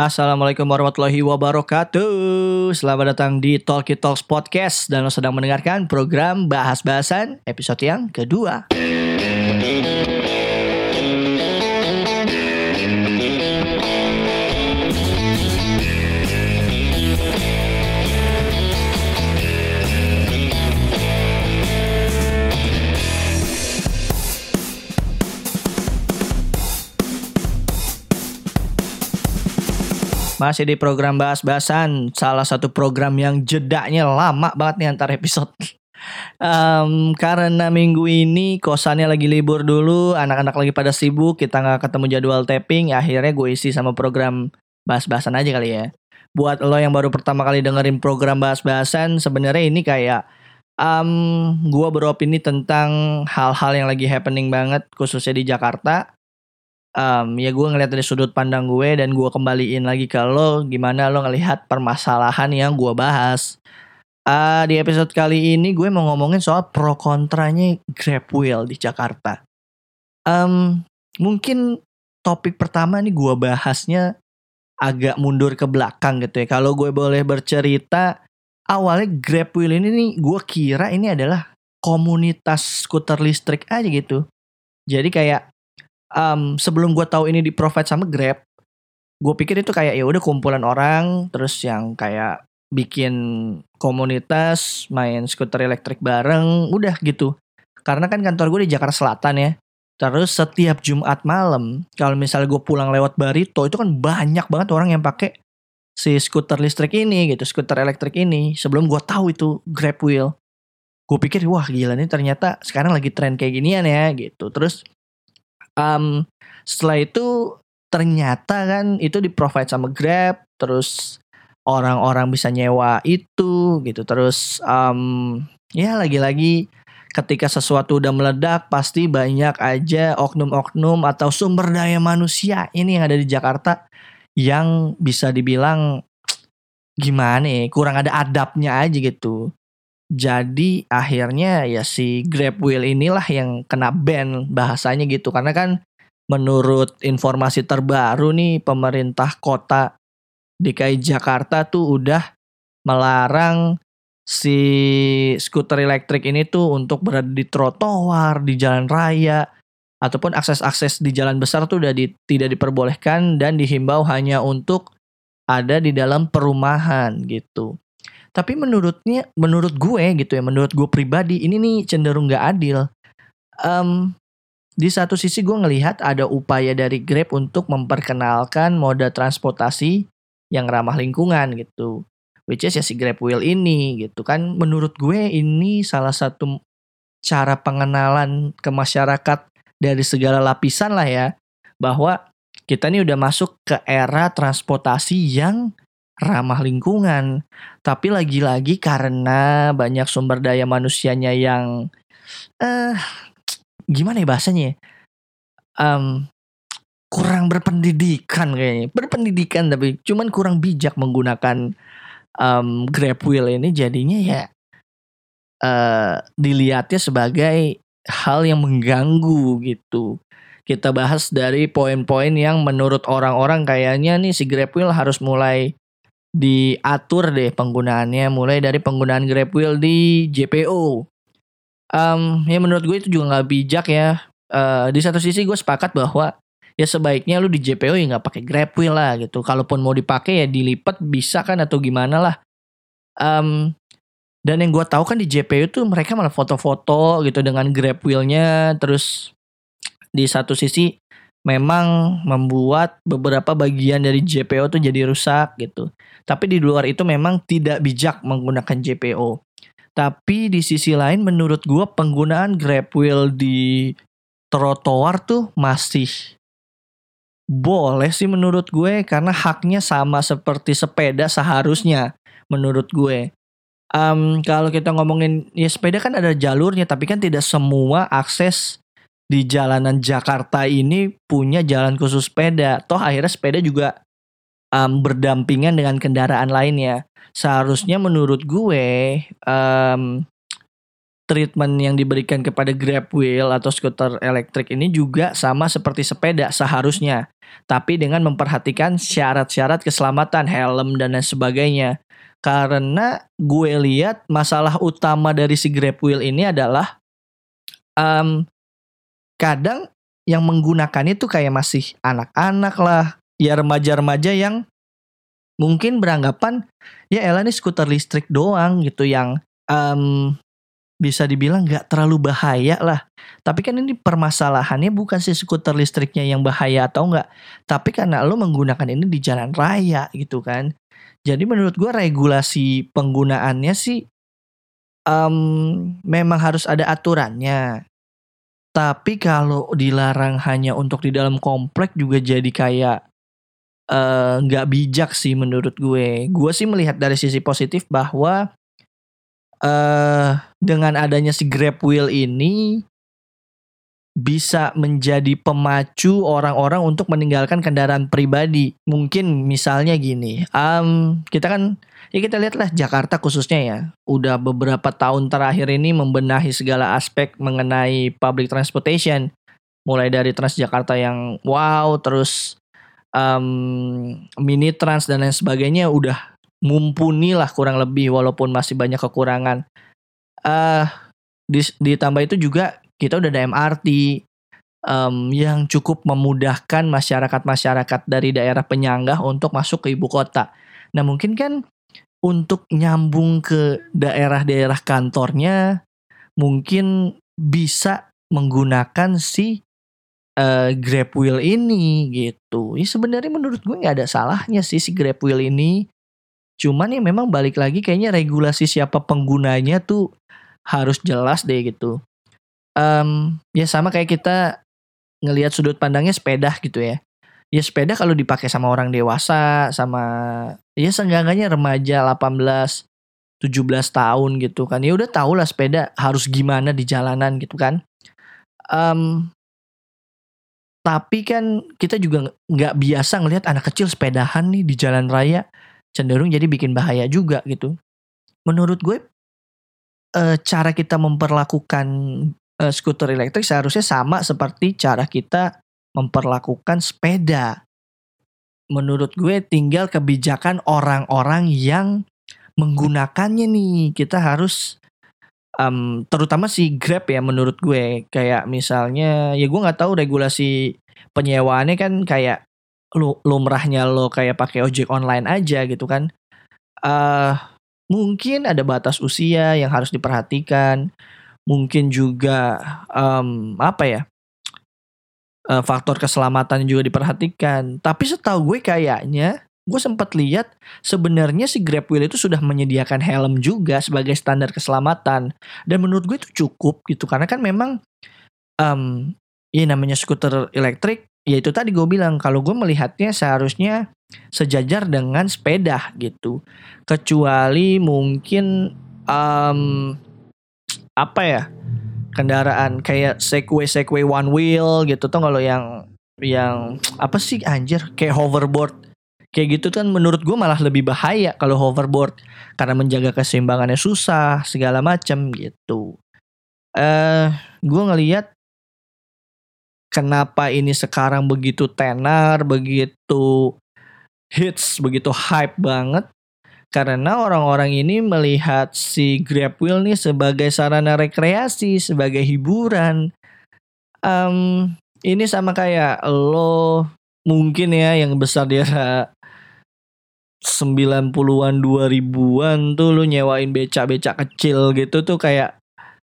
Assalamualaikum warahmatullahi wabarakatuh. Selamat datang di Talkie Talks Podcast. Dan lo sedang mendengarkan program Bahas-Bahasan episode yang kedua Masih di program bahas-bahasan. Salah satu program yang jedanya lama banget nih antar episode. Um, Karena minggu ini kosannya lagi libur dulu Anak-anak lagi pada sibuk Kita nggak ketemu jadwal tapping Akhirnya gue isi sama program bahas-bahasan aja kali ya. Buat lo yang baru pertama kali dengerin program bahas-bahasan Sebenarnya ini kayak um, Gue beropini tentang hal-hal yang lagi happening banget Khususnya di Jakarta um, ya gue ngeliat dari sudut pandang gue dan gue kembaliin lagi ke lo gimana lo ngelihat permasalahan yang gue bahas. Uh, di episode kali ini gue mau ngomongin soal pro kontranya Grab Wheel di Jakarta. Um, mungkin topik pertama nih gue bahasnya agak mundur ke belakang gitu ya. Kalau gue boleh bercerita, awalnya Grab Wheel ini nih gue kira ini adalah komunitas skuter listrik aja gitu. Jadi kayak um, sebelum gue tahu ini di provide sama Grab, gue pikir itu kayak ya udah kumpulan orang terus yang kayak bikin komunitas main skuter elektrik bareng udah gitu. Karena kan kantor gue di Jakarta Selatan ya. Terus setiap Jumat malam kalau misalnya gue pulang lewat Barito itu kan banyak banget orang yang pakai si skuter listrik ini gitu skuter elektrik ini. Sebelum gue tahu itu Grab Wheel gue pikir wah gila nih ternyata sekarang lagi tren kayak ginian ya gitu. Terus um, setelah itu ternyata kan itu di provide sama Grab terus orang-orang bisa nyewa itu gitu. Terus um, ya lagi-lagi ketika sesuatu udah meledak pasti banyak aja oknum-oknum atau sumber daya manusia ini yang ada di Jakarta yang bisa dibilang gimana ya kurang ada adabnya aja gitu jadi akhirnya ya si Grab Wheel inilah yang kena ban bahasanya gitu karena kan menurut informasi terbaru nih pemerintah kota DKI Jakarta tuh udah melarang si skuter elektrik ini tuh untuk berada di trotoar, di jalan raya ataupun akses-akses di jalan besar tuh udah di, tidak diperbolehkan dan dihimbau hanya untuk ada di dalam perumahan gitu. Tapi menurutnya, menurut gue gitu ya, menurut gue pribadi ini nih cenderung gak adil. Um, di satu sisi gue ngelihat ada upaya dari Grab untuk memperkenalkan moda transportasi yang ramah lingkungan gitu. Which is ya si Grab Wheel ini gitu kan. Menurut gue ini salah satu cara pengenalan ke masyarakat dari segala lapisan lah ya. Bahwa kita nih udah masuk ke era transportasi yang ramah lingkungan. Tapi lagi-lagi karena banyak sumber daya manusianya yang eh uh, gimana ya bahasanya? Um, kurang berpendidikan kayaknya. Berpendidikan tapi cuman kurang bijak menggunakan um, Grab Wheel ini jadinya ya uh, dilihatnya sebagai hal yang mengganggu gitu. Kita bahas dari poin-poin yang menurut orang-orang kayaknya nih si Grab Wheel harus mulai diatur deh penggunaannya mulai dari penggunaan Grab Wheel di JPO. Um, ya menurut gue itu juga nggak bijak ya. Uh, di satu sisi gue sepakat bahwa ya sebaiknya lu di JPO ya nggak pakai Grab Wheel lah gitu. Kalaupun mau dipakai ya dilipat bisa kan atau gimana lah. Um, dan yang gue tahu kan di JPO tuh mereka malah foto-foto gitu dengan Grab Wheelnya terus di satu sisi memang membuat beberapa bagian dari JPO tuh jadi rusak gitu. Tapi di luar itu memang tidak bijak menggunakan JPO. Tapi di sisi lain menurut gue penggunaan Grab Wheel di trotoar tuh masih boleh sih menurut gue karena haknya sama seperti sepeda seharusnya menurut gue. Um, kalau kita ngomongin ya sepeda kan ada jalurnya tapi kan tidak semua akses di jalanan Jakarta ini punya jalan khusus sepeda. Toh akhirnya sepeda juga um, berdampingan dengan kendaraan lainnya. Seharusnya menurut gue um, treatment yang diberikan kepada Grab Wheel atau skuter elektrik ini juga sama seperti sepeda seharusnya. Tapi dengan memperhatikan syarat-syarat keselamatan, helm dan lain sebagainya. Karena gue lihat masalah utama dari si Grab Wheel ini adalah um, kadang yang menggunakannya tuh kayak masih anak-anak lah, ya remaja-remaja yang mungkin beranggapan ya elah ini skuter listrik doang gitu yang um, bisa dibilang nggak terlalu bahaya lah. Tapi kan ini permasalahannya bukan si skuter listriknya yang bahaya atau enggak. Tapi karena lo menggunakan ini di jalan raya gitu kan. Jadi menurut gue regulasi penggunaannya sih um, memang harus ada aturannya. Tapi kalau dilarang hanya untuk di dalam komplek juga jadi kayak eh, nggak uh, bijak sih menurut gue. Gue sih melihat dari sisi positif bahwa uh, dengan adanya si Grab Wheel ini bisa menjadi pemacu orang-orang untuk meninggalkan kendaraan pribadi. Mungkin misalnya gini, um, kita kan ya kita lihatlah Jakarta khususnya ya, udah beberapa tahun terakhir ini membenahi segala aspek mengenai public transportation, mulai dari Transjakarta yang wow, terus um, mini trans dan lain sebagainya udah mumpuni lah kurang lebih walaupun masih banyak kekurangan. Uh, ditambah itu juga kita udah ada MRT um, yang cukup memudahkan masyarakat-masyarakat dari daerah penyangga untuk masuk ke ibu kota. Nah mungkin kan untuk nyambung ke daerah-daerah kantornya mungkin bisa menggunakan si uh, Grab Wheel ini gitu. Ya sebenarnya menurut gue nggak ada salahnya sih si Grab Wheel ini Cuman ya memang balik lagi kayaknya regulasi siapa penggunanya tuh harus jelas deh gitu. Um, ya sama kayak kita ngelihat sudut pandangnya sepeda gitu ya. Ya sepeda kalau dipakai sama orang dewasa, sama ya seenggaknya remaja 18 17 tahun gitu kan. Ya udah tau lah sepeda harus gimana di jalanan gitu kan. Um, tapi kan kita juga nggak biasa ngelihat anak kecil sepedahan nih di jalan raya cenderung jadi bikin bahaya juga gitu. Menurut gue e, cara kita memperlakukan e, skuter elektrik seharusnya sama seperti cara kita memperlakukan sepeda. Menurut gue tinggal kebijakan orang-orang yang menggunakannya nih. Kita harus um, terutama si Grab ya menurut gue kayak misalnya ya gue nggak tahu regulasi penyewaannya kan kayak lu lumrahnya lo kayak pakai ojek online aja gitu kan uh, mungkin ada batas usia yang harus diperhatikan mungkin juga um, apa ya uh, faktor keselamatan juga diperhatikan. Tapi setahu gue kayaknya gue sempat lihat sebenarnya si Grab Wheel itu sudah menyediakan helm juga sebagai standar keselamatan. Dan menurut gue itu cukup gitu karena kan memang um, ya namanya skuter elektrik ya itu tadi gue bilang kalau gue melihatnya seharusnya sejajar dengan sepeda gitu. Kecuali mungkin um, apa ya kendaraan kayak segway segway one wheel gitu tuh kalau yang yang apa sih anjir kayak hoverboard kayak gitu kan menurut gue malah lebih bahaya kalau hoverboard karena menjaga keseimbangannya susah segala macam gitu eh uh, gue ngelihat kenapa ini sekarang begitu tenar, begitu hits, begitu hype banget. Karena orang-orang ini melihat si Grab Wheel nih sebagai sarana rekreasi, sebagai hiburan. Um, ini sama kayak lo mungkin ya yang besar di era 90-an 2000-an tuh lo nyewain becak-becak kecil gitu tuh kayak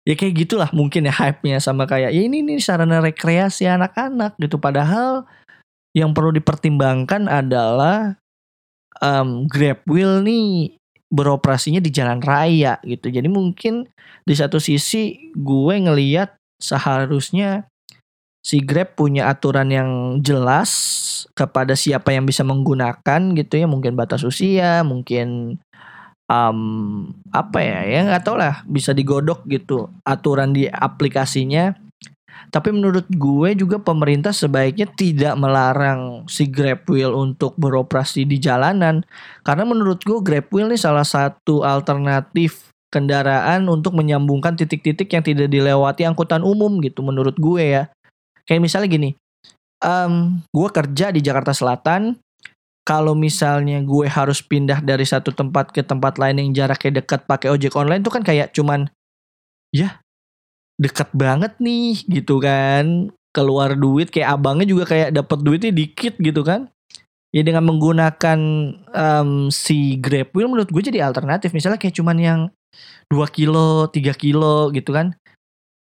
ya kayak gitulah mungkin ya hype-nya sama kayak ya ini nih sarana rekreasi anak-anak gitu padahal yang perlu dipertimbangkan adalah um, Grab Wheel nih beroperasinya di jalan raya gitu. Jadi mungkin di satu sisi gue ngeliat seharusnya si Grab punya aturan yang jelas kepada siapa yang bisa menggunakan gitu ya. Mungkin batas usia mungkin um, apa ya ya nggak tau lah bisa digodok gitu aturan di aplikasinya tapi menurut gue juga pemerintah sebaiknya tidak melarang si Grab Wheel untuk beroperasi di jalanan karena menurut gue Grab Wheel ini salah satu alternatif kendaraan untuk menyambungkan titik-titik yang tidak dilewati angkutan umum gitu menurut gue ya. Kayak misalnya gini, um, gue kerja di Jakarta Selatan, kalau misalnya gue harus pindah dari satu tempat ke tempat lain yang jaraknya dekat pakai ojek online tuh kan kayak cuman ya dekat banget nih gitu kan. Keluar duit kayak abangnya juga kayak dapat duitnya dikit gitu kan. Ya dengan menggunakan um, si Grab Wheel menurut gue jadi alternatif. Misalnya kayak cuman yang 2 kilo 3 kilo gitu kan.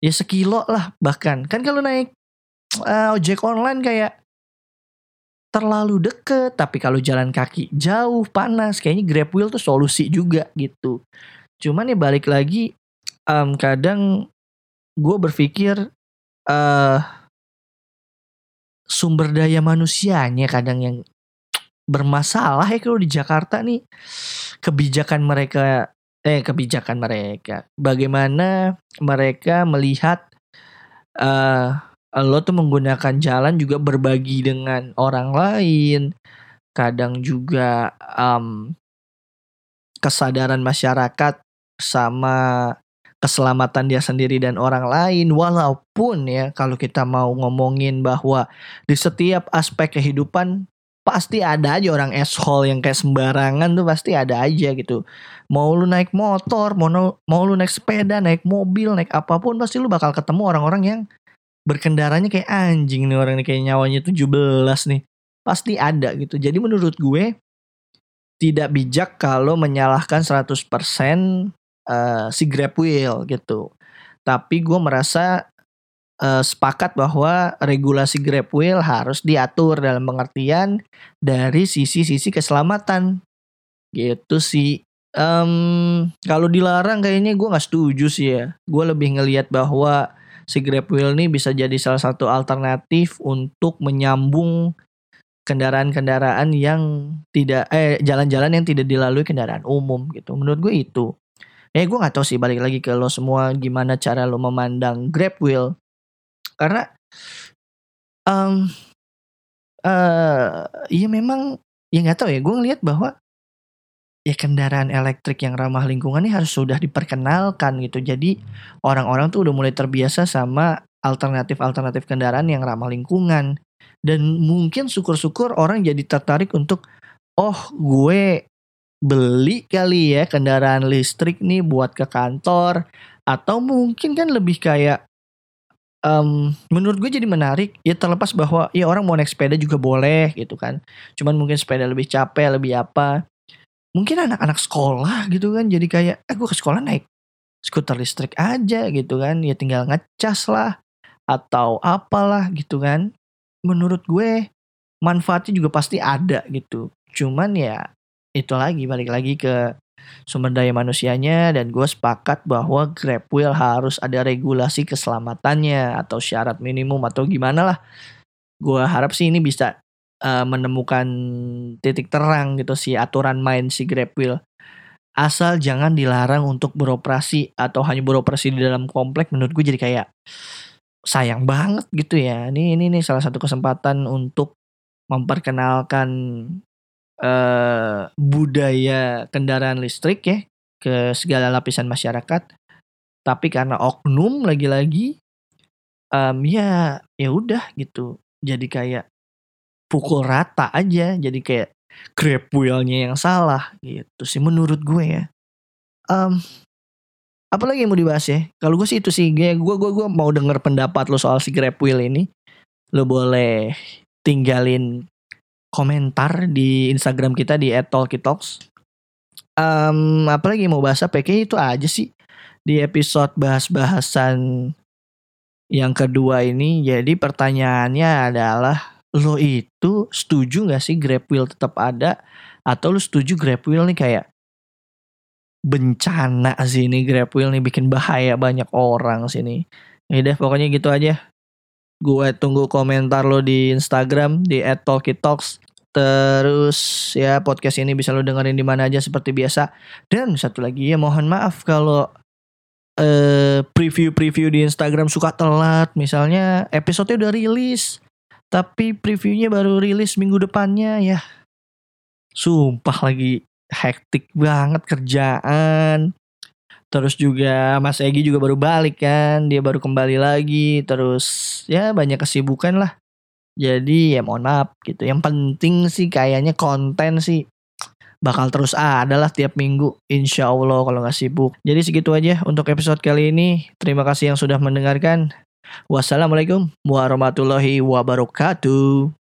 Ya sekilo lah bahkan. Kan kalau naik uh, ojek online kayak terlalu deket tapi kalau jalan kaki jauh panas kayaknya Grab Wheel tuh solusi juga gitu. Cuman ya balik lagi um, kadang gue berpikir uh, sumber daya manusianya kadang yang bermasalah ya kalau di Jakarta nih. Kebijakan mereka eh kebijakan mereka. Bagaimana mereka melihat uh, lo tuh menggunakan jalan juga berbagi dengan orang lain. Kadang juga um, kesadaran masyarakat sama keselamatan dia sendiri dan orang lain walaupun ya kalau kita mau ngomongin bahwa di setiap aspek kehidupan pasti ada aja orang asshole yang kayak sembarangan tuh pasti ada aja gitu mau lu naik motor mau mau lu naik sepeda naik mobil naik apa pun pasti lu bakal ketemu orang-orang yang berkendaranya kayak anjing nih orang ini kayak nyawanya 17 nih. Pasti ada gitu. Jadi menurut gue tidak bijak kalau menyalahkan 100% eh, si Grab Wheel gitu. Tapi gue merasa uh, sepakat bahwa regulasi Grab Wheel harus diatur dalam pengertian dari sisi-sisi keselamatan. Gitu sih. Um, kalau dilarang kayaknya gue nggak setuju sih ya. Gue lebih ngelihat bahwa si Grab Wheel ini bisa jadi salah satu alternatif untuk menyambung kendaraan-kendaraan yang tidak eh jalan-jalan yang tidak dilalui kendaraan umum gitu. Menurut gue itu. Ya gue gak tahu sih balik lagi ke lo semua gimana cara lo memandang Grab Wheel. Karena um, uh, ya memang ya nggak tahu ya gue ngeliat bahwa ya kendaraan elektrik yang ramah lingkungan ini harus sudah diperkenalkan gitu. Jadi orang-orang tuh udah mulai terbiasa sama alternatif-alternatif kendaraan yang ramah lingkungan. Dan mungkin syukur-syukur orang jadi tertarik untuk oh gue beli kali ya kendaraan listrik nih buat ke kantor. Atau mungkin kan lebih kayak um, menurut gue jadi menarik ya terlepas bahwa ya orang mau naik sepeda juga boleh gitu kan. Cuman mungkin sepeda lebih capek lebih apa. Mungkin anak-anak sekolah gitu kan jadi kayak eh ke sekolah naik skuter listrik aja gitu kan. Ya tinggal ngecas lah atau apalah gitu kan. Menurut gue manfaatnya juga pasti ada gitu. Cuman ya itu lagi balik lagi ke sumber daya manusianya dan gue sepakat bahwa Grab Wheel harus ada regulasi keselamatannya atau syarat minimum atau gimana lah gue harap sih ini bisa uh, menemukan titik terang gitu si aturan main si Grab Wheel. Asal jangan dilarang untuk beroperasi atau hanya beroperasi di dalam komplek menurut gue jadi kayak sayang banget gitu ya. Ini ini nih salah satu kesempatan untuk memperkenalkan uh, budaya kendaraan listrik ya ke segala lapisan masyarakat. Tapi karena oknum lagi-lagi um, ya ya udah gitu. Jadi kayak pukul rata aja jadi kayak grab wheelnya yang salah gitu sih menurut gue ya um, apalagi yang mau dibahas ya kalau gue sih itu sih gue gue gue mau denger pendapat lo soal si grab wheel ini lo boleh tinggalin komentar di Instagram kita di @talkitalks um, apalagi mau bahas apa kayak itu aja sih di episode bahas-bahasan yang kedua ini jadi pertanyaannya adalah lo itu setuju gak sih Grab Wheel tetap ada atau lo setuju Grab Wheel nih kayak bencana sih ini Grab Wheel nih bikin bahaya banyak orang sini. Ya deh pokoknya gitu aja. Gue tunggu komentar lo di Instagram di @talkitalks. Terus ya podcast ini bisa lo dengerin di mana aja seperti biasa. Dan satu lagi ya mohon maaf kalau uh, preview-preview di Instagram suka telat. Misalnya episode udah rilis tapi previewnya baru rilis minggu depannya ya. Sumpah lagi hektik banget kerjaan. Terus juga Mas Egi juga baru balik kan, dia baru kembali lagi. Terus ya banyak kesibukan lah. Jadi ya mohon maaf gitu. Yang penting sih kayaknya konten sih bakal terus ada lah tiap minggu. Insya Allah kalau nggak sibuk. Jadi segitu aja untuk episode kali ini. Terima kasih yang sudah mendengarkan. Wassalamualaikum warahmatullahi wabarakatuh.